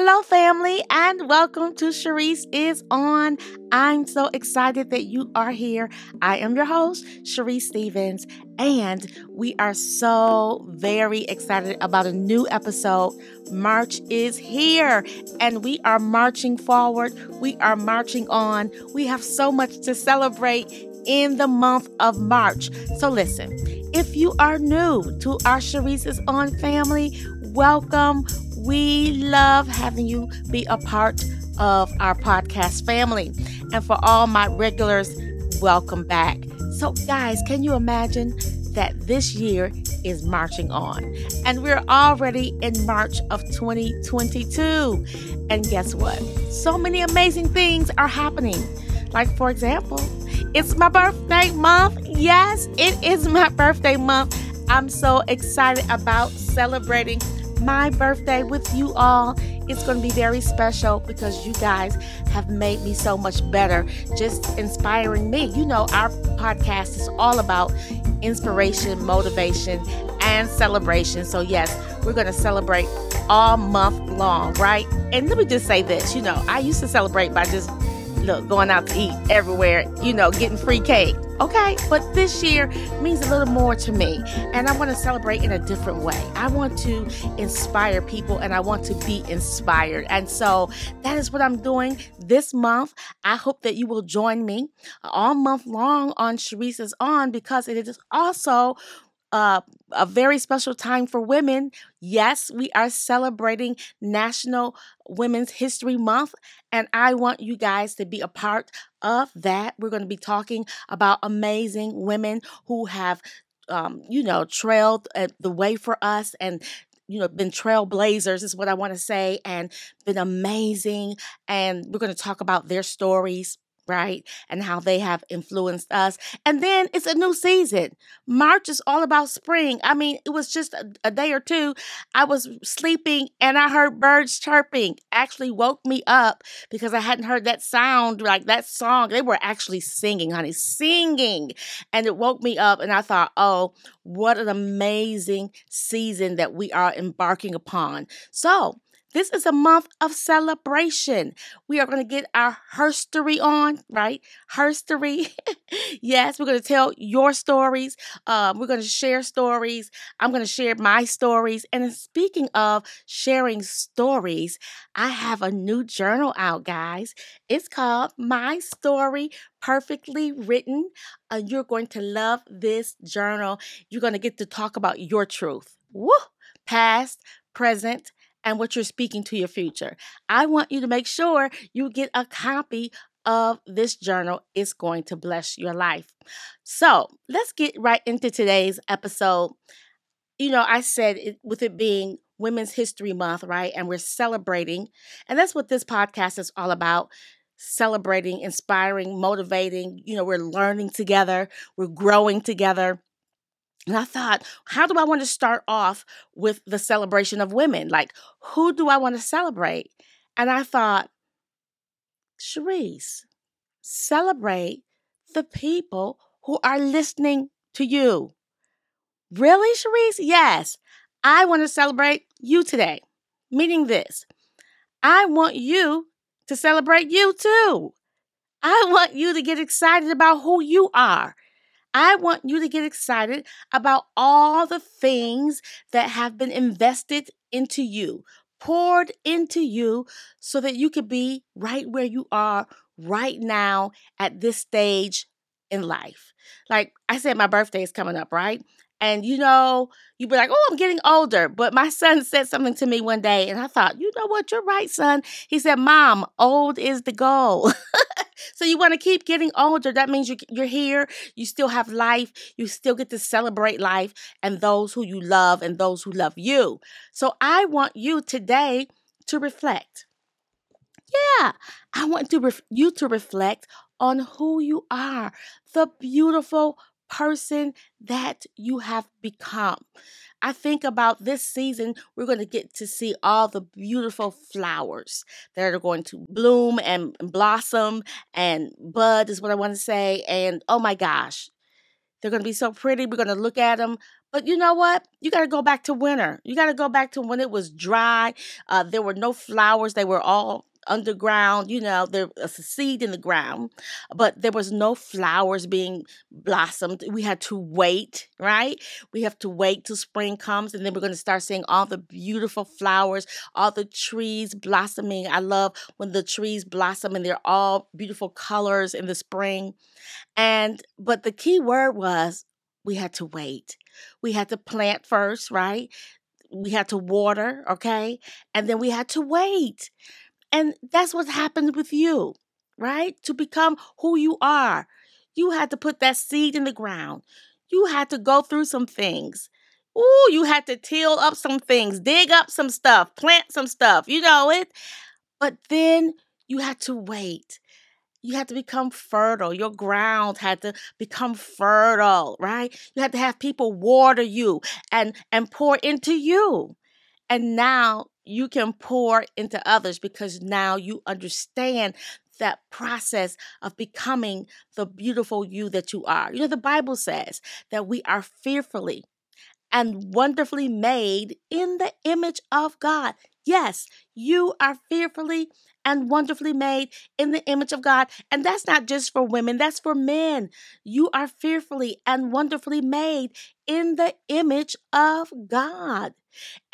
Hello, family, and welcome to Sharice is on. I'm so excited that you are here. I am your host, Sharice Stevens, and we are so very excited about a new episode. March is here, and we are marching forward. We are marching on. We have so much to celebrate in the month of March. So, listen, if you are new to our Sharice is on family, welcome. We love having you be a part of our podcast family. And for all my regulars, welcome back. So, guys, can you imagine that this year is marching on? And we're already in March of 2022. And guess what? So many amazing things are happening. Like, for example, it's my birthday month. Yes, it is my birthday month. I'm so excited about celebrating my birthday with you all. It's going to be very special because you guys have made me so much better, just inspiring me. You know, our podcast is all about inspiration, motivation, and celebration. So, yes, we're going to celebrate all month long, right? And let me just say this you know, I used to celebrate by just look going out to eat everywhere, you know, getting free cake. Okay, but this year means a little more to me, and I want to celebrate in a different way. I want to inspire people and I want to be inspired. And so that is what I'm doing this month. I hope that you will join me all month long on Sharice is On because it is also uh, a very special time for women. Yes, we are celebrating National Women's History Month, and I want you guys to be a part of that. We're going to be talking about amazing women who have, um, you know, trailed uh, the way for us and you know, been trailblazers, is what I want to say, and been amazing. And we're going to talk about their stories right? And how they have influenced us. And then it's a new season. March is all about spring. I mean, it was just a, a, day or two. I was sleeping and I heard birds chirping. Actually woke me up because I hadn't heard that sound, like that song. They were actually singing, honey, singing. And it woke me up and I thought, oh, what an amazing season that we are embarking upon. So, this is a month of celebration. We are going to get our herstory on, right? Herstory. yes, we're going to tell your stories. Uh, we're going to share stories. I'm going to share my stories. And speaking of sharing stories, I have a new journal out, guys. It's called My Story Perfectly Written. Uh, you're going to love this journal. You're going to get to talk about your truth. Woo! Past, present, and what you're speaking to your future. I want you to make sure you get a copy of this journal. It's going to bless your life. So let's get right into today's episode. You know, I said it, with it being Women's History Month, right? And we're celebrating. And that's what this podcast is all about celebrating, inspiring, motivating. You know, we're learning together, we're growing together. And I thought, how do I want to start off with the celebration of women? Like, who do I want to celebrate? And I thought, Sharice, celebrate the people who are listening to you. Really, Sharice? Yes. I want to celebrate you today. Meaning this I want you to celebrate you too. I want you to get excited about who you are I want you to get excited about all the things that have been invested into you, poured into you, so that you could be right where you are right now at this stage in life. Like I said, my birthday is coming up, right? And you know, you'd be like, oh, I'm getting older. But my son said something to me one day, and I thought, you know what? You're right, son. He said, Mom, old is the goal. so you want to keep getting older. That means you're here, you still have life, you still get to celebrate life and those who you love and those who love you. So I want you today to reflect. Yeah, I want to ref- you to reflect on who you are, the beautiful person that you have become. I think about this season, we're going to get to see all the beautiful flowers that are going to bloom and blossom and bud, is what I want to say. And oh my gosh, they're going to be so pretty. We're going to look at them, But you know what? You got to go back to winter. You got to go back to when it was dry. Uh, there were no flowers. They were all underground, you know, there a seed in the ground, but there was no flowers being blossomed. We had to wait, right? We have to wait till spring comes and then we're going to start seeing all the beautiful flowers, all the trees blossoming. I love when the trees blossom and they're all beautiful colors in the spring. And but the key word was we had to wait. We had to plant first, right? We had to water, okay? And then we had to wait. And that's what happened with you, right? To become who you are, you had to put that seed in the ground. You had to go through some things. Ooh, you had to till up some things, dig up some stuff, plant some stuff, you know it. But then you had to wait. You had to become fertile. Your ground had to become fertile, right? You had to have people water you and and pour into you. And now you can pour into others because now you understand that process of becoming the beautiful you that you are. You know, the Bible says that we are fearfully and wonderfully made in the image of God. Yes, you are fearfully and wonderfully made in the image of God. And that's not just for women, that's for men. You are fearfully and wonderfully made in the image of God.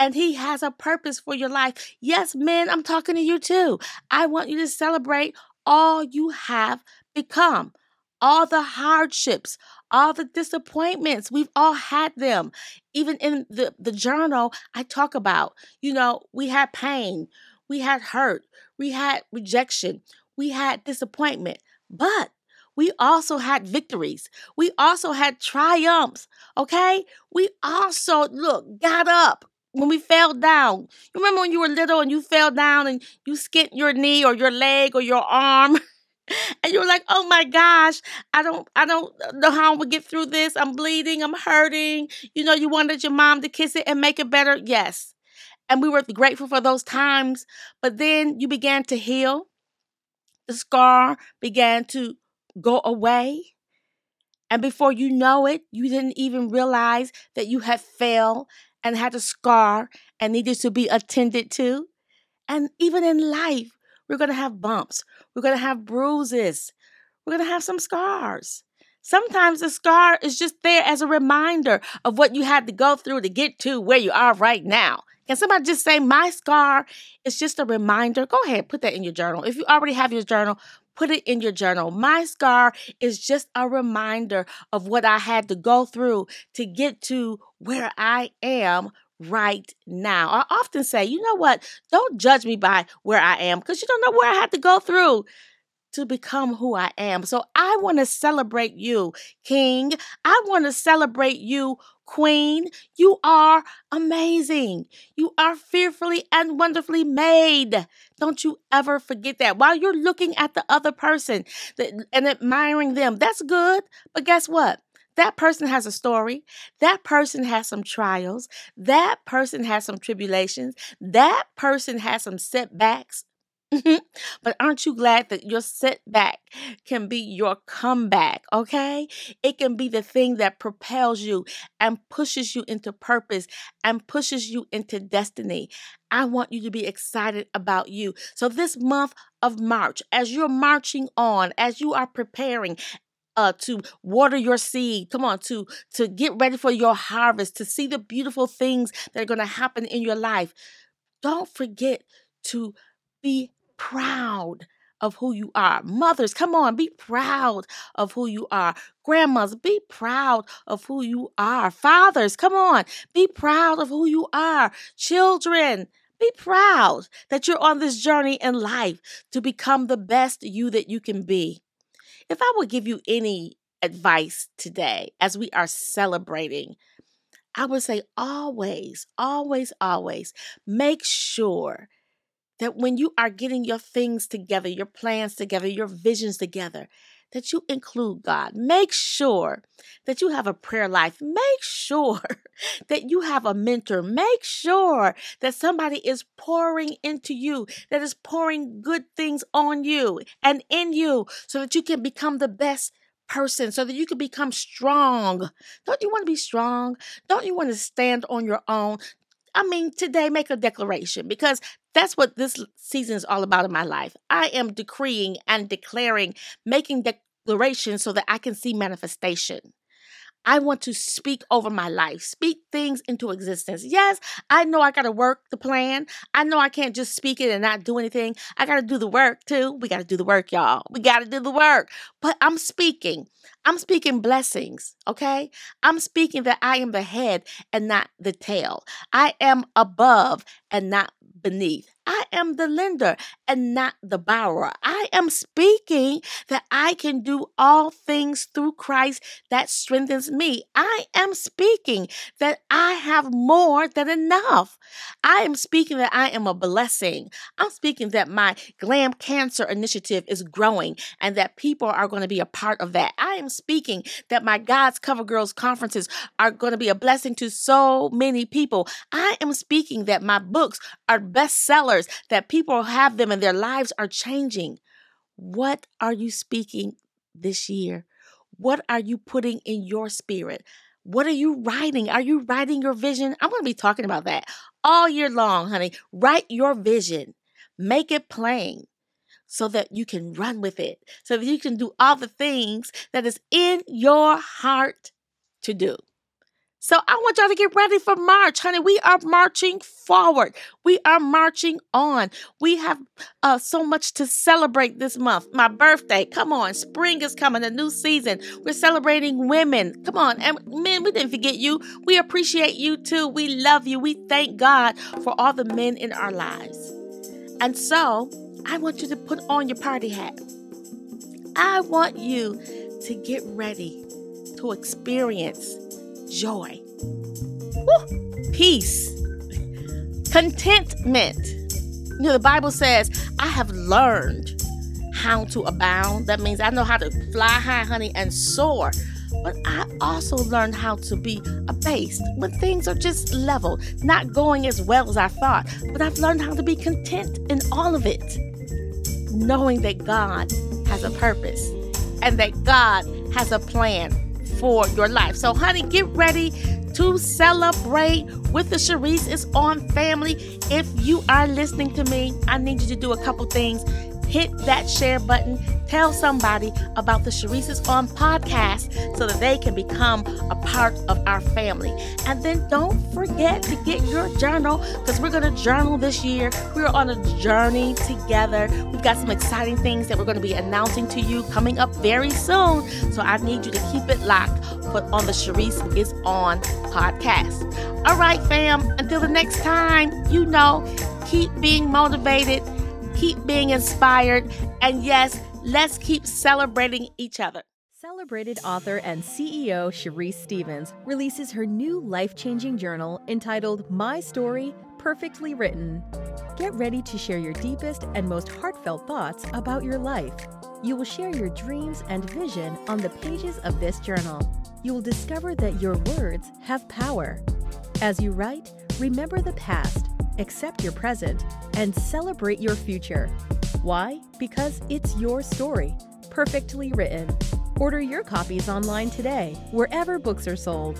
And He has a purpose for your life. Yes, men, I'm talking to you too. I want you to celebrate all you have become, all the hardships, all the disappointments. We've all had them. Even in the, the journal, I talk about, you know, we had pain, we had hurt, we had rejection, we had disappointment, but we also had victories. We also had triumphs. Okay. We also, look, got up when we fell down. You remember when you were little and you fell down and you skinned your knee or your leg or your arm? and you were like, "Oh my gosh, I don't, I don't know how I'm gonna get through this. I'm bleeding. I'm hurting." You know, you wanted your mom to kiss it and make it better. Yes, and we were grateful for those times. But then you began to heal. The scar began to go away. And before you know it, you didn't even realize that you had failed and had a scar and needed to be attended to. And even in life, we're going to have bumps, we're going to have bruises, we're going to have some scars. Sometimes the scar is just there as a reminder of what you had to go through to get to where you are right now. Can somebody just say, My scar is just a reminder? Go ahead, put that in your journal. If you already have your journal, put it in your journal. My scar is just a reminder of what I had to go through to get to where I am right now. I often say, you know what? Don't judge me by where I am because you don't know where I had to go through to become who I am. So I want to celebrate you, King. I want to celebrate you, Queen. You are amazing. You are fearfully and wonderfully made. Don't you ever forget that. While you're looking at the other person and admiring them, that's good. But guess what? That person has a story. That person has some trials. That person has some tribulations. That person has some setbacks. But aren't you glad that your setback can be your comeback? Okay. It can be the thing that propels you and pushes you into purpose and pushes you into destiny. I want you to be excited about you. So, this month of March, as you're marching on, as you are preparing, uh, to water your seed come on to to get ready for your harvest to see the beautiful things that are going to happen in your life don't forget to be proud of who you are. Mothers, come on, be proud of who you are. Grandmas, be proud of who you are. Fathers, come on, be proud of who you are. Children, be proud that you're on this journey in life to become the best you that you can be. If I would give you any advice today as we are celebrating, I would say always, always, always make sure that when you are getting your things together, your plans together, your visions together, that you include God. Make sure that you have a prayer life. Make sure that you have a mentor. Make sure that somebody is pouring into you, that is pouring good things on you and in you so that you can become the best person so that you can become strong. Don't you want to be strong? Don't you want to stand on your own? I mean, today make a declaration because that's what this season is all about in my life. I am decreeing and declaring, making declarations so that I can see manifestation. I want to speak over my life, speak things into existence. Yes, I know I got to work the plan. I know I can't just speak it and not do anything. I got to do the work too. We got to do the work, y'all. We got to do the work. But I'm speaking. I'm speaking blessings, okay? I'm speaking that I am the head and not the tail. I am above and not beneath. I am the lender and not the borrower. I am speaking that I can do all things through Christ that strengthens me. I am speaking that I have more than enough. I am speaking that I am a blessing. I'm speaking that my Glam Cancer initiative is growing and that people are going to be a part of that. I am speaking that my God's Cover Girls conferences are going to be a blessing to so many people. I am speaking that my books are bestsellers that people have them and their lives are changing. What are you speaking this year? What are you putting in your spirit? What are you writing? Are you writing your vision? I'm going to be talking about that all year long, honey. Write your vision, make it plain so that you can run with it, so that you can do all the things that is in your heart to do. So I want y'all to get ready for March, honey. We are marching forward. We are marching on. We have uh, so much to celebrate this month. My birthday, come on. Spring is coming, a new season. We're celebrating women. Come on. And men, we didn't forget you. We appreciate you too. We love you. We thank God for all the men in our lives. And so I want you to put on your party hat. I want you to get ready to experience joy, Woo! peace, contentment. You know, the Bible says, I have learned how to abound. That means I know how to fly high, honey, and soar. But I also learned how to be abased when things are just level, not going as well as I thought. But I've learned how to be content in all of it, knowing that God has a purpose and that God has a plan for your life. So, honey, get ready to celebrate with the Sharice is on family. If you are listening to me, I need you to do a couple things hit that share button. Tell somebody about the Sharice's On podcast so that they can become a part of our family. And then don't forget to get your journal because we're going to journal this year. We're on a journey together. We've got some exciting things that we're going to be announcing to you coming up very soon. So I need you to keep it locked for on the Sharice is On podcast. All right, fam. Until the next time, you know, keep being motivated keep being inspired, and yes, let's keep celebrating each other. Celebrated author and CEO Sharice Stevens releases her new life changing journal entitled My Story Perfectly Written. Get ready to share your deepest and most heartfelt thoughts about your life. You will share your dreams and vision on the pages of this journal. You will discover that your words have power. As you write, remember the past accept your present, and celebrate your future. Why? Because it's your story, perfectly written. Order your copies online today, wherever books are sold.